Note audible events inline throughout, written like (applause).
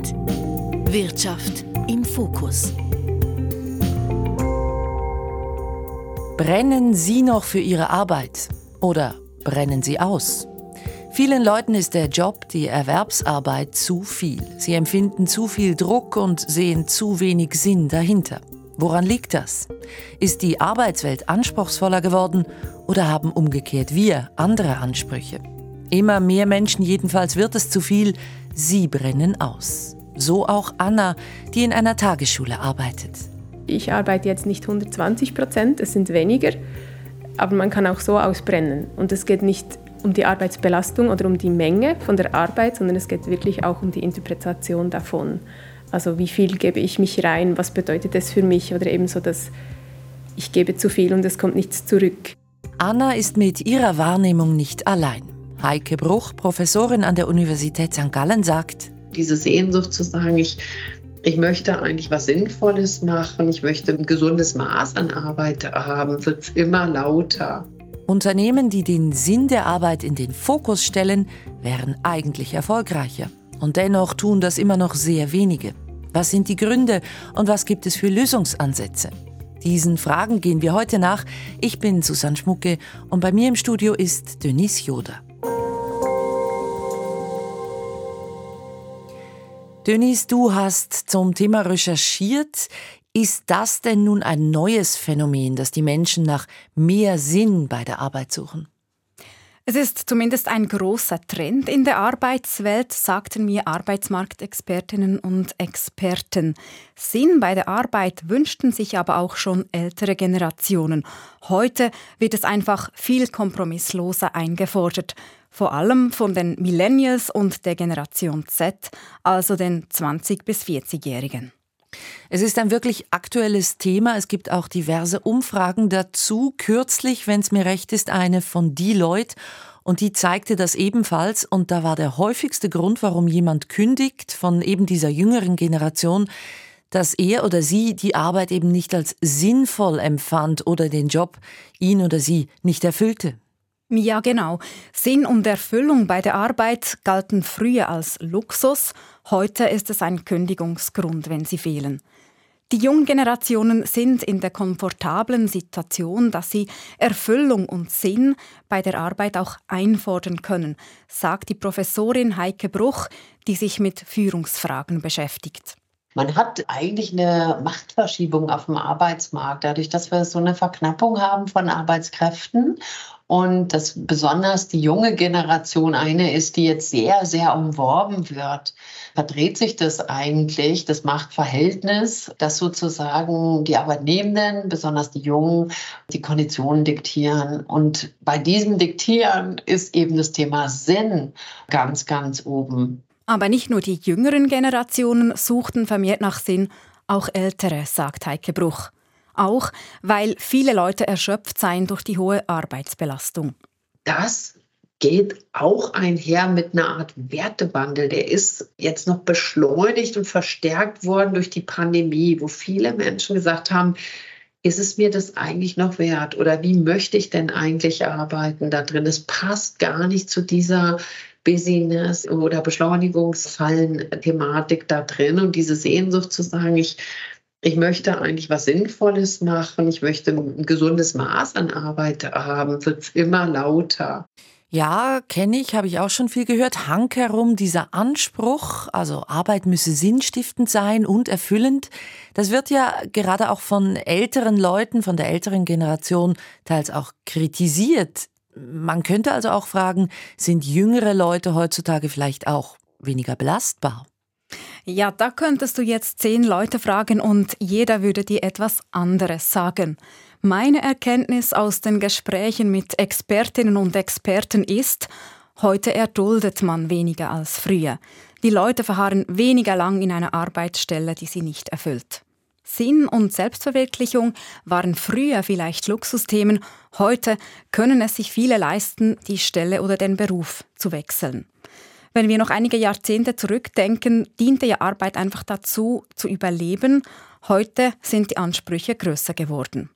Akzent. Wirtschaft im Fokus. Brennen Sie noch für Ihre Arbeit oder brennen Sie aus? Vielen Leuten ist der Job, die Erwerbsarbeit zu viel. Sie empfinden zu viel Druck und sehen zu wenig Sinn dahinter. Woran liegt das? Ist die Arbeitswelt anspruchsvoller geworden oder haben umgekehrt wir andere Ansprüche? Immer mehr Menschen jedenfalls wird es zu viel, sie brennen aus. So auch Anna, die in einer Tagesschule arbeitet. Ich arbeite jetzt nicht 120 Prozent, es sind weniger, aber man kann auch so ausbrennen. Und es geht nicht um die Arbeitsbelastung oder um die Menge von der Arbeit, sondern es geht wirklich auch um die Interpretation davon. Also wie viel gebe ich mich rein, was bedeutet das für mich oder eben so, dass ich gebe zu viel und es kommt nichts zurück. Anna ist mit ihrer Wahrnehmung nicht allein. Heike Bruch, Professorin an der Universität St. Gallen, sagt, diese Sehnsucht zu sagen, ich, ich möchte eigentlich was Sinnvolles machen, ich möchte ein gesundes Maß an Arbeit haben, wird immer lauter. Unternehmen, die den Sinn der Arbeit in den Fokus stellen, wären eigentlich erfolgreicher. Und dennoch tun das immer noch sehr wenige. Was sind die Gründe und was gibt es für Lösungsansätze? Diesen Fragen gehen wir heute nach. Ich bin Susanne Schmucke und bei mir im Studio ist Denise Joder. Denise, du hast zum Thema recherchiert. Ist das denn nun ein neues Phänomen, dass die Menschen nach mehr Sinn bei der Arbeit suchen? Es ist zumindest ein großer Trend in der Arbeitswelt, sagten mir Arbeitsmarktexpertinnen und Experten. Sinn bei der Arbeit wünschten sich aber auch schon ältere Generationen. Heute wird es einfach viel kompromissloser eingefordert, vor allem von den Millennials und der Generation Z, also den 20- bis 40-Jährigen. Es ist ein wirklich aktuelles Thema. Es gibt auch diverse Umfragen dazu. Kürzlich, wenn es mir recht ist, eine von Deloitte. Und die zeigte das ebenfalls. Und da war der häufigste Grund, warum jemand kündigt von eben dieser jüngeren Generation, dass er oder sie die Arbeit eben nicht als sinnvoll empfand oder den Job ihn oder sie nicht erfüllte. Ja, genau. Sinn und Erfüllung bei der Arbeit galten früher als Luxus, heute ist es ein Kündigungsgrund, wenn sie fehlen. Die jungen Generationen sind in der komfortablen Situation, dass sie Erfüllung und Sinn bei der Arbeit auch einfordern können, sagt die Professorin Heike Bruch, die sich mit Führungsfragen beschäftigt. Man hat eigentlich eine Machtverschiebung auf dem Arbeitsmarkt, dadurch, dass wir so eine Verknappung haben von Arbeitskräften und dass besonders die junge Generation eine ist, die jetzt sehr, sehr umworben wird. Verdreht sich das eigentlich, das Machtverhältnis, dass sozusagen die Arbeitnehmenden, besonders die Jungen, die Konditionen diktieren. Und bei diesem Diktieren ist eben das Thema Sinn ganz, ganz oben. Aber nicht nur die jüngeren Generationen suchten vermehrt nach Sinn, auch ältere, sagt Heike Bruch. Auch weil viele Leute erschöpft seien durch die hohe Arbeitsbelastung. Das geht auch einher mit einer Art Wertewandel. Der ist jetzt noch beschleunigt und verstärkt worden durch die Pandemie, wo viele Menschen gesagt haben, ist es mir das eigentlich noch wert? Oder wie möchte ich denn eigentlich arbeiten da drin? Es passt gar nicht zu dieser Business oder Beschleunigungsfallen-Thematik da drin und diese Sehnsucht zu sagen, ich ich möchte eigentlich was Sinnvolles machen, ich möchte ein gesundes Maß an Arbeit haben, wird immer lauter. Ja, kenne ich, habe ich auch schon viel gehört. Hank herum, dieser Anspruch, also Arbeit müsse sinnstiftend sein und erfüllend, das wird ja gerade auch von älteren Leuten, von der älteren Generation teils auch kritisiert. Man könnte also auch fragen, sind jüngere Leute heutzutage vielleicht auch weniger belastbar? Ja, da könntest du jetzt zehn Leute fragen und jeder würde dir etwas anderes sagen. Meine Erkenntnis aus den Gesprächen mit Expertinnen und Experten ist, heute erduldet man weniger als früher. Die Leute verharren weniger lang in einer Arbeitsstelle, die sie nicht erfüllt. Sinn und Selbstverwirklichung waren früher vielleicht Luxusthemen, heute können es sich viele leisten, die Stelle oder den Beruf zu wechseln. Wenn wir noch einige Jahrzehnte zurückdenken, diente ja Arbeit einfach dazu, zu überleben. Heute sind die Ansprüche größer geworden.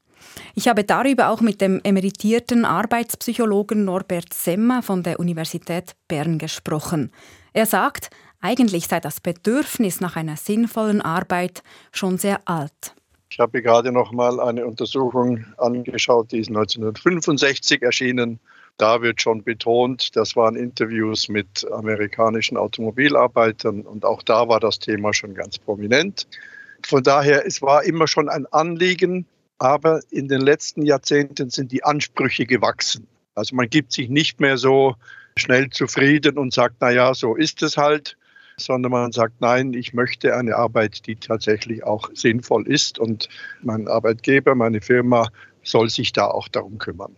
Ich habe darüber auch mit dem emeritierten Arbeitspsychologen Norbert Semmer von der Universität Bern gesprochen. Er sagt, Eigentlich sei das Bedürfnis nach einer sinnvollen Arbeit schon sehr alt. Ich habe gerade noch mal eine Untersuchung angeschaut, die ist 1965 erschienen. Da wird schon betont, das waren Interviews mit amerikanischen Automobilarbeitern und auch da war das Thema schon ganz prominent. Von daher, es war immer schon ein Anliegen, aber in den letzten Jahrzehnten sind die Ansprüche gewachsen. Also man gibt sich nicht mehr so schnell zufrieden und sagt, na ja, so ist es halt, sondern man sagt, nein, ich möchte eine Arbeit, die tatsächlich auch sinnvoll ist und mein Arbeitgeber, meine Firma soll sich da auch darum kümmern.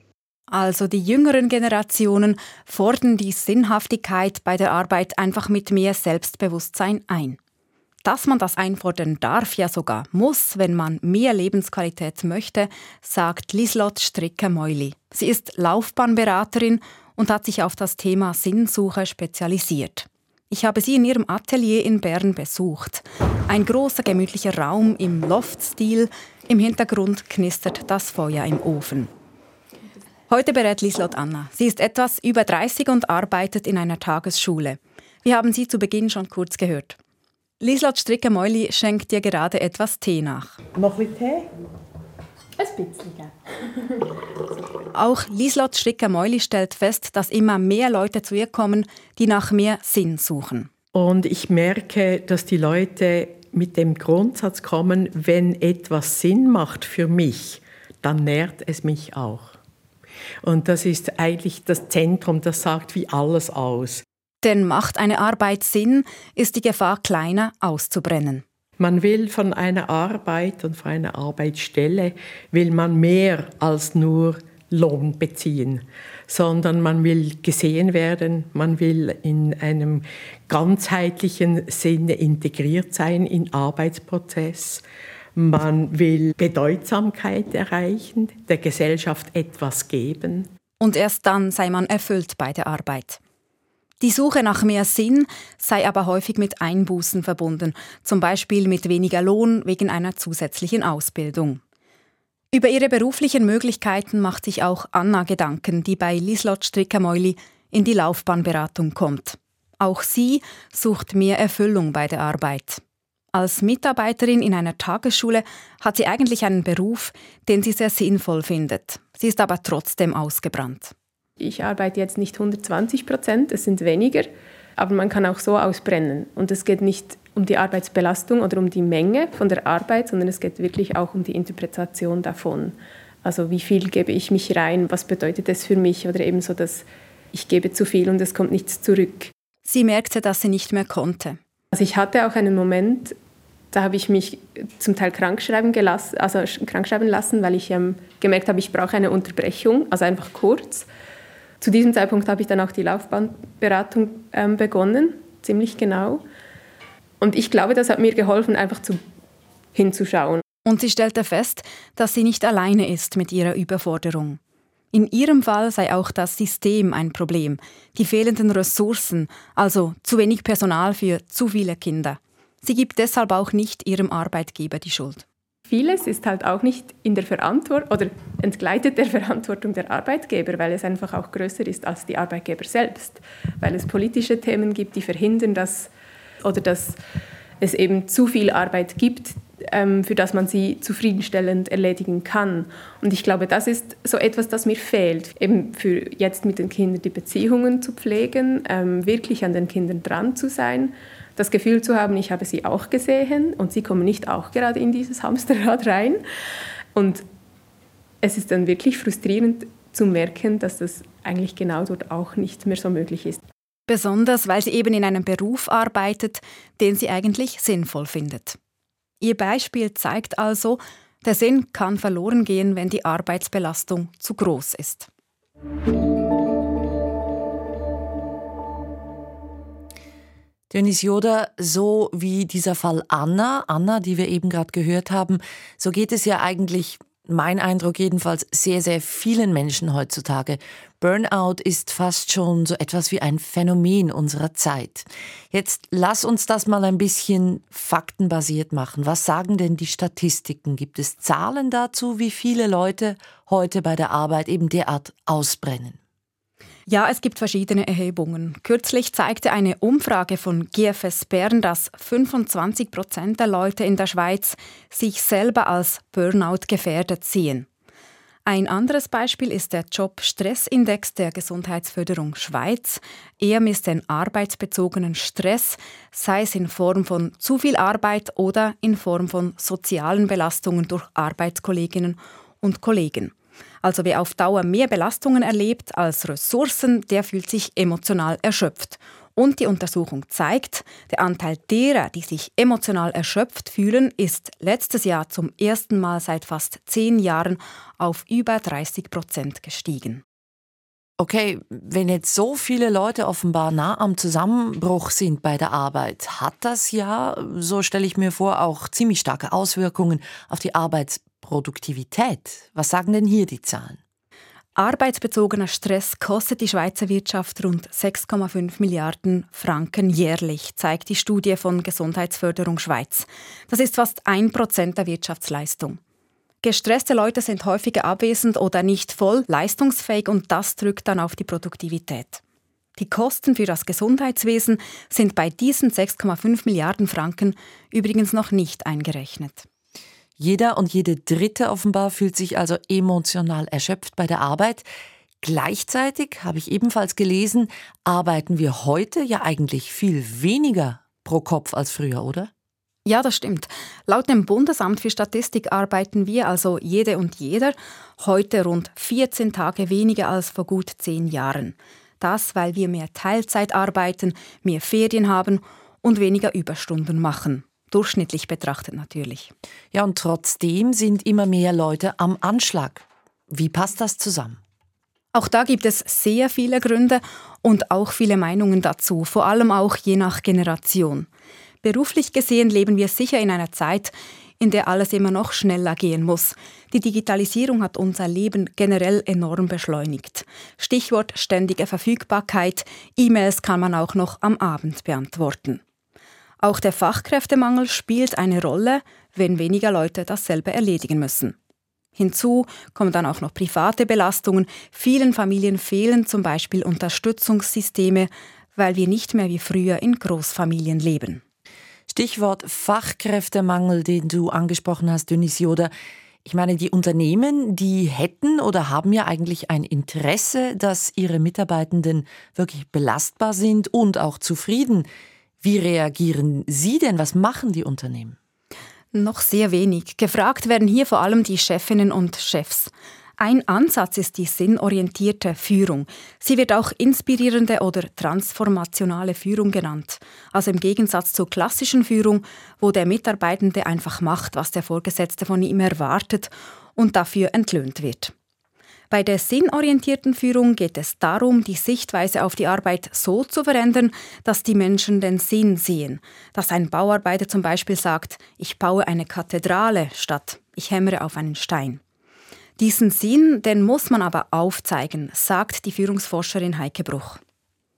Also die jüngeren Generationen fordern die Sinnhaftigkeit bei der Arbeit einfach mit mehr Selbstbewusstsein ein. Dass man das einfordern darf, ja sogar muss, wenn man mehr Lebensqualität möchte, sagt Lislot Stricker-Meuli. Sie ist Laufbahnberaterin und hat sich auf das Thema Sinnsuche spezialisiert. Ich habe sie in ihrem Atelier in Bern besucht. Ein großer gemütlicher Raum im Loftstil. Im Hintergrund knistert das Feuer im Ofen. Heute berät Lislot Anna. Sie ist etwas über 30 und arbeitet in einer Tagesschule. Wir haben sie zu Beginn schon kurz gehört. Lislot Stricke-Meuli schenkt dir gerade etwas Tee nach. Noch ein Tee? Ein bisschen. (laughs) Auch Lieslot Stricker-Meuli stellt fest, dass immer mehr Leute zu ihr kommen, die nach mehr Sinn suchen. Und ich merke, dass die Leute mit dem Grundsatz kommen, wenn etwas Sinn macht für mich, dann nährt es mich auch. Und das ist eigentlich das Zentrum, das sagt wie alles aus. Denn macht eine Arbeit Sinn, ist die Gefahr kleiner auszubrennen. Man will von einer Arbeit und von einer Arbeitsstelle will man mehr als nur Lohn beziehen, sondern man will gesehen werden, man will in einem ganzheitlichen Sinne integriert sein in Arbeitsprozess. Man will Bedeutsamkeit erreichen, der Gesellschaft etwas geben. Und erst dann sei man erfüllt bei der Arbeit. Die Suche nach mehr Sinn sei aber häufig mit Einbußen verbunden, zum Beispiel mit weniger Lohn wegen einer zusätzlichen Ausbildung. Über ihre beruflichen Möglichkeiten macht sich auch Anna Gedanken, die bei Lislot Strickermäuli in die Laufbahnberatung kommt. Auch sie sucht mehr Erfüllung bei der Arbeit. Als Mitarbeiterin in einer Tagesschule hat sie eigentlich einen Beruf, den sie sehr sinnvoll findet. Sie ist aber trotzdem ausgebrannt. Ich arbeite jetzt nicht 120 Prozent, es sind weniger, aber man kann auch so ausbrennen. Und es geht nicht um die Arbeitsbelastung oder um die Menge von der Arbeit, sondern es geht wirklich auch um die Interpretation davon. Also wie viel gebe ich mich rein, was bedeutet es für mich oder eben so, dass ich gebe zu viel und es kommt nichts zurück. Sie merkte, dass sie nicht mehr konnte. Also ich hatte auch einen Moment, da habe ich mich zum Teil krankschreiben, gelassen, also krankschreiben lassen, weil ich ähm, gemerkt habe, ich brauche eine Unterbrechung, also einfach kurz. Zu diesem Zeitpunkt habe ich dann auch die Laufbahnberatung ähm, begonnen, ziemlich genau. Und ich glaube, das hat mir geholfen, einfach zu, hinzuschauen. Und sie stellte fest, dass sie nicht alleine ist mit ihrer Überforderung. In ihrem Fall sei auch das System ein Problem, die fehlenden Ressourcen, also zu wenig Personal für zu viele Kinder. Sie gibt deshalb auch nicht ihrem Arbeitgeber die Schuld. Vieles ist halt auch nicht in der Verantwortung oder entgleitet der Verantwortung der Arbeitgeber, weil es einfach auch größer ist als die Arbeitgeber selbst, weil es politische Themen gibt, die verhindern, dass oder dass es eben zu viel Arbeit gibt, ähm, für das man sie zufriedenstellend erledigen kann. Und ich glaube, das ist so etwas, das mir fehlt, eben für jetzt mit den Kindern die Beziehungen zu pflegen, ähm, wirklich an den Kindern dran zu sein das Gefühl zu haben, ich habe sie auch gesehen und sie kommen nicht auch gerade in dieses Hamsterrad rein. Und es ist dann wirklich frustrierend zu merken, dass das eigentlich genau dort auch nicht mehr so möglich ist. Besonders weil sie eben in einem Beruf arbeitet, den sie eigentlich sinnvoll findet. Ihr Beispiel zeigt also, der Sinn kann verloren gehen, wenn die Arbeitsbelastung zu groß ist. Dionys Joda, so wie dieser Fall Anna, Anna, die wir eben gerade gehört haben, so geht es ja eigentlich, mein Eindruck jedenfalls, sehr, sehr vielen Menschen heutzutage. Burnout ist fast schon so etwas wie ein Phänomen unserer Zeit. Jetzt lass uns das mal ein bisschen faktenbasiert machen. Was sagen denn die Statistiken? Gibt es Zahlen dazu, wie viele Leute heute bei der Arbeit eben derart ausbrennen? Ja, es gibt verschiedene Erhebungen. Kürzlich zeigte eine Umfrage von GFS Bern, dass 25 Prozent der Leute in der Schweiz sich selber als Burnout gefährdet sehen. Ein anderes Beispiel ist der Job-Stress-Index der Gesundheitsförderung Schweiz. Er misst den arbeitsbezogenen Stress, sei es in Form von zu viel Arbeit oder in Form von sozialen Belastungen durch Arbeitskolleginnen und Kollegen. Also wer auf Dauer mehr Belastungen erlebt als Ressourcen, der fühlt sich emotional erschöpft. Und die Untersuchung zeigt, der Anteil derer, die sich emotional erschöpft fühlen, ist letztes Jahr zum ersten Mal seit fast zehn Jahren auf über 30 Prozent gestiegen. Okay, wenn jetzt so viele Leute offenbar nah am Zusammenbruch sind bei der Arbeit, hat das ja, so stelle ich mir vor, auch ziemlich starke Auswirkungen auf die Arbeitsproduktivität. Was sagen denn hier die Zahlen? Arbeitsbezogener Stress kostet die Schweizer Wirtschaft rund 6,5 Milliarden Franken jährlich, zeigt die Studie von Gesundheitsförderung Schweiz. Das ist fast ein Prozent der Wirtschaftsleistung. Gestresste Leute sind häufiger abwesend oder nicht voll leistungsfähig und das drückt dann auf die Produktivität. Die Kosten für das Gesundheitswesen sind bei diesen 6,5 Milliarden Franken übrigens noch nicht eingerechnet. Jeder und jede Dritte offenbar fühlt sich also emotional erschöpft bei der Arbeit. Gleichzeitig, habe ich ebenfalls gelesen, arbeiten wir heute ja eigentlich viel weniger pro Kopf als früher, oder? Ja, das stimmt. Laut dem Bundesamt für Statistik arbeiten wir, also jede und jeder, heute rund 14 Tage weniger als vor gut zehn Jahren. Das, weil wir mehr Teilzeit arbeiten, mehr Ferien haben und weniger Überstunden machen durchschnittlich betrachtet natürlich. Ja, und trotzdem sind immer mehr Leute am Anschlag. Wie passt das zusammen? Auch da gibt es sehr viele Gründe und auch viele Meinungen dazu, vor allem auch je nach Generation. Beruflich gesehen leben wir sicher in einer Zeit, in der alles immer noch schneller gehen muss. Die Digitalisierung hat unser Leben generell enorm beschleunigt. Stichwort ständige Verfügbarkeit, E-Mails kann man auch noch am Abend beantworten. Auch der Fachkräftemangel spielt eine Rolle, wenn weniger Leute dasselbe erledigen müssen. Hinzu kommen dann auch noch private Belastungen. Vielen Familien fehlen zum Beispiel Unterstützungssysteme, weil wir nicht mehr wie früher in Großfamilien leben. Stichwort Fachkräftemangel, den du angesprochen hast, Dönis Joda. Ich meine, die Unternehmen, die hätten oder haben ja eigentlich ein Interesse, dass ihre Mitarbeitenden wirklich belastbar sind und auch zufrieden. Wie reagieren Sie denn? Was machen die Unternehmen? Noch sehr wenig. Gefragt werden hier vor allem die Chefinnen und Chefs. Ein Ansatz ist die sinnorientierte Führung. Sie wird auch inspirierende oder transformationale Führung genannt. Also im Gegensatz zur klassischen Führung, wo der Mitarbeitende einfach macht, was der Vorgesetzte von ihm erwartet und dafür entlöhnt wird. Bei der sinnorientierten Führung geht es darum, die Sichtweise auf die Arbeit so zu verändern, dass die Menschen den Sinn sehen. Dass ein Bauarbeiter zum Beispiel sagt, ich baue eine Kathedrale statt ich hämmere auf einen Stein. Diesen Sinn, den muss man aber aufzeigen, sagt die Führungsforscherin Heike Bruch.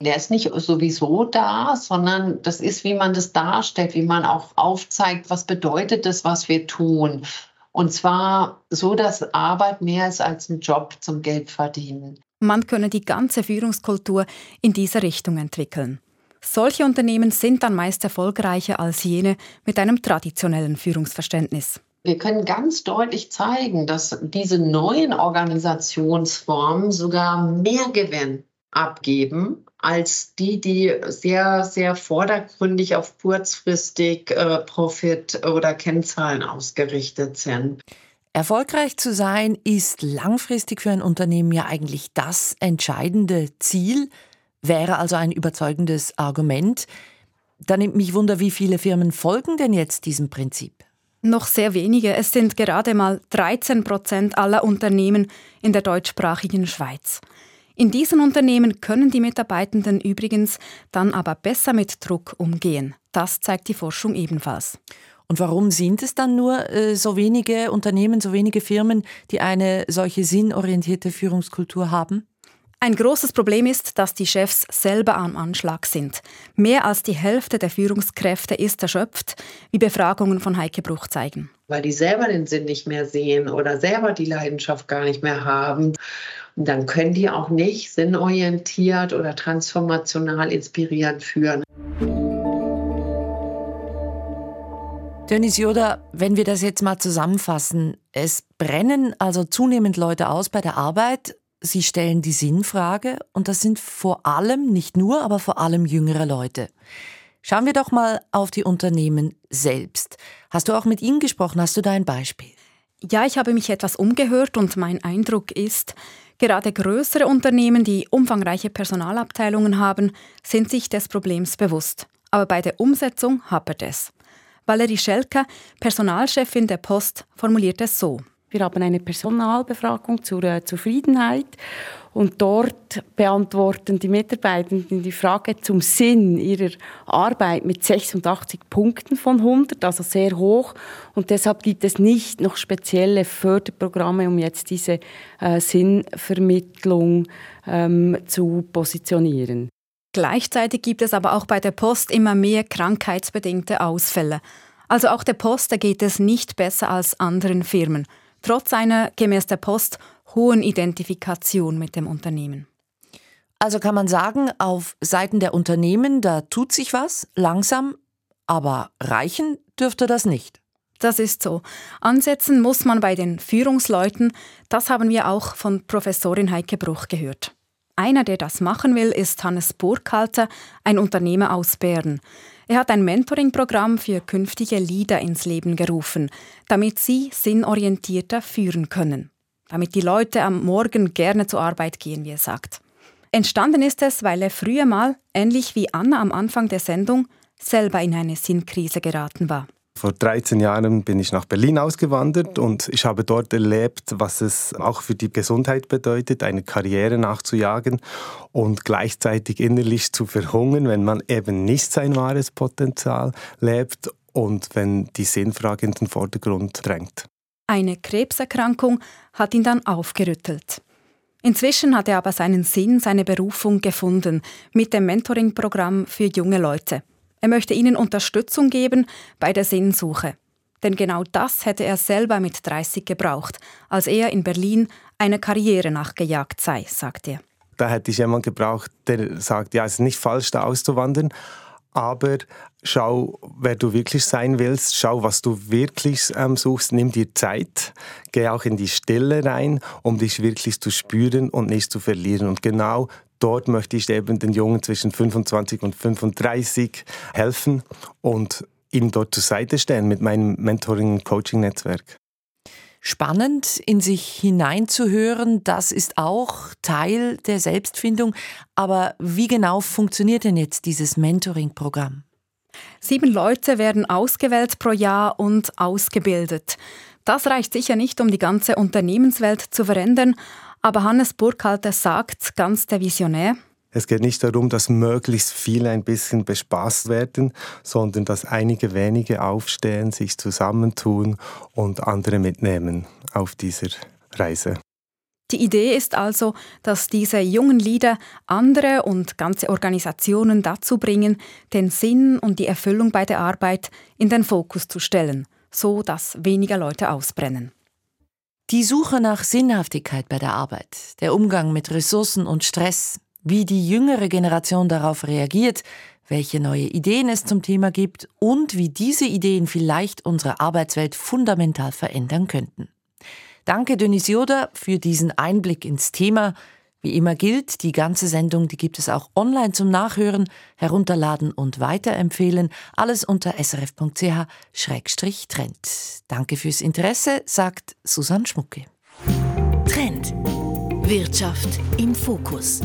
Der ist nicht sowieso da, sondern das ist, wie man das darstellt, wie man auch aufzeigt, was bedeutet das, was wir tun. Und zwar so, dass Arbeit mehr ist als ein Job zum Geld verdienen. Man könne die ganze Führungskultur in diese Richtung entwickeln. Solche Unternehmen sind dann meist erfolgreicher als jene mit einem traditionellen Führungsverständnis. Wir können ganz deutlich zeigen, dass diese neuen Organisationsformen sogar mehr Gewinn abgeben als die, die sehr, sehr vordergründig auf kurzfristig äh, Profit oder Kennzahlen ausgerichtet sind. Erfolgreich zu sein ist langfristig für ein Unternehmen ja eigentlich das entscheidende Ziel, wäre also ein überzeugendes Argument. Da nimmt mich Wunder, wie viele Firmen folgen denn jetzt diesem Prinzip? Noch sehr wenige. Es sind gerade mal 13 Prozent aller Unternehmen in der deutschsprachigen Schweiz. In diesen Unternehmen können die Mitarbeitenden übrigens dann aber besser mit Druck umgehen. Das zeigt die Forschung ebenfalls. Und warum sind es dann nur äh, so wenige Unternehmen, so wenige Firmen, die eine solche sinnorientierte Führungskultur haben? Ein großes Problem ist, dass die Chefs selber am Anschlag sind. Mehr als die Hälfte der Führungskräfte ist erschöpft, wie Befragungen von Heike Bruch zeigen. Weil die selber den Sinn nicht mehr sehen oder selber die Leidenschaft gar nicht mehr haben. Dann können die auch nicht sinnorientiert oder transformational inspirierend führen. Dennis Joda, wenn wir das jetzt mal zusammenfassen, es brennen also zunehmend Leute aus bei der Arbeit, sie stellen die Sinnfrage und das sind vor allem, nicht nur, aber vor allem jüngere Leute. Schauen wir doch mal auf die Unternehmen selbst. Hast du auch mit ihnen gesprochen? Hast du da ein Beispiel? Ja, ich habe mich etwas umgehört und mein Eindruck ist, gerade größere Unternehmen, die umfangreiche Personalabteilungen haben, sind sich des Problems bewusst. Aber bei der Umsetzung hapert es. Valerie Schelke, Personalchefin der Post, formuliert es so. Wir haben eine Personalbefragung zur äh, Zufriedenheit und dort beantworten die Mitarbeitenden die Frage zum Sinn ihrer Arbeit mit 86 Punkten von 100, also sehr hoch. Und deshalb gibt es nicht noch spezielle Förderprogramme, um jetzt diese äh, Sinnvermittlung ähm, zu positionieren. Gleichzeitig gibt es aber auch bei der Post immer mehr krankheitsbedingte Ausfälle. Also auch der Post geht es nicht besser als anderen Firmen, trotz einer gemäß der Post hohen Identifikation mit dem Unternehmen. Also kann man sagen, auf Seiten der Unternehmen, da tut sich was, langsam, aber reichen dürfte das nicht. Das ist so. Ansetzen muss man bei den Führungsleuten, das haben wir auch von Professorin Heike Bruch gehört. Einer, der das machen will, ist Hannes Burkhalter, ein Unternehmer aus Bern. Er hat ein Mentoring-Programm für künftige Leader ins Leben gerufen, damit sie sinnorientierter führen können. Damit die Leute am Morgen gerne zur Arbeit gehen, wie er sagt. Entstanden ist es, weil er früher mal, ähnlich wie Anna am Anfang der Sendung, selber in eine Sinnkrise geraten war. Vor 13 Jahren bin ich nach Berlin ausgewandert und ich habe dort erlebt, was es auch für die Gesundheit bedeutet, eine Karriere nachzujagen und gleichzeitig innerlich zu verhungern, wenn man eben nicht sein wahres Potenzial lebt und wenn die Sinnfrage in den Vordergrund drängt. Eine Krebserkrankung hat ihn dann aufgerüttelt. Inzwischen hat er aber seinen Sinn, seine Berufung gefunden mit dem Mentoring-Programm für junge Leute. Er möchte ihnen Unterstützung geben bei der Sinnsuche. Denn genau das hätte er selber mit 30 gebraucht, als er in Berlin eine Karriere nachgejagt sei, sagt er. Da hätte ich jemanden gebraucht, der sagt, ja, es ist nicht falsch, da auszuwandern, aber schau, wer du wirklich sein willst, schau, was du wirklich ähm, suchst, nimm dir Zeit, geh auch in die Stille rein, um dich wirklich zu spüren und nicht zu verlieren. Und genau dort möchte ich eben den Jungen zwischen 25 und 35 helfen und ihm dort zur Seite stehen mit meinem Mentoring- und Coaching-Netzwerk. Spannend, in sich hineinzuhören, das ist auch Teil der Selbstfindung. Aber wie genau funktioniert denn jetzt dieses Mentoring-Programm? Sieben Leute werden ausgewählt pro Jahr und ausgebildet. Das reicht sicher nicht, um die ganze Unternehmenswelt zu verändern, aber Hannes Burkhalter sagt, ganz der Visionär, es geht nicht darum, dass möglichst viele ein bisschen bespaßt werden, sondern dass einige wenige aufstehen, sich zusammentun und andere mitnehmen auf dieser Reise. Die Idee ist also, dass diese jungen Lieder andere und ganze Organisationen dazu bringen, den Sinn und die Erfüllung bei der Arbeit in den Fokus zu stellen, so dass weniger Leute ausbrennen. Die Suche nach Sinnhaftigkeit bei der Arbeit, der Umgang mit Ressourcen und Stress, wie die jüngere Generation darauf reagiert, welche neue Ideen es zum Thema gibt und wie diese Ideen vielleicht unsere Arbeitswelt fundamental verändern könnten. Danke Denis Joda für diesen Einblick ins Thema. Wie immer gilt, die ganze Sendung, die gibt es auch online zum Nachhören, herunterladen und weiterempfehlen. Alles unter srf.ch-trend. Danke fürs Interesse, sagt Susanne Schmucke. Trend. Wirtschaft im Fokus.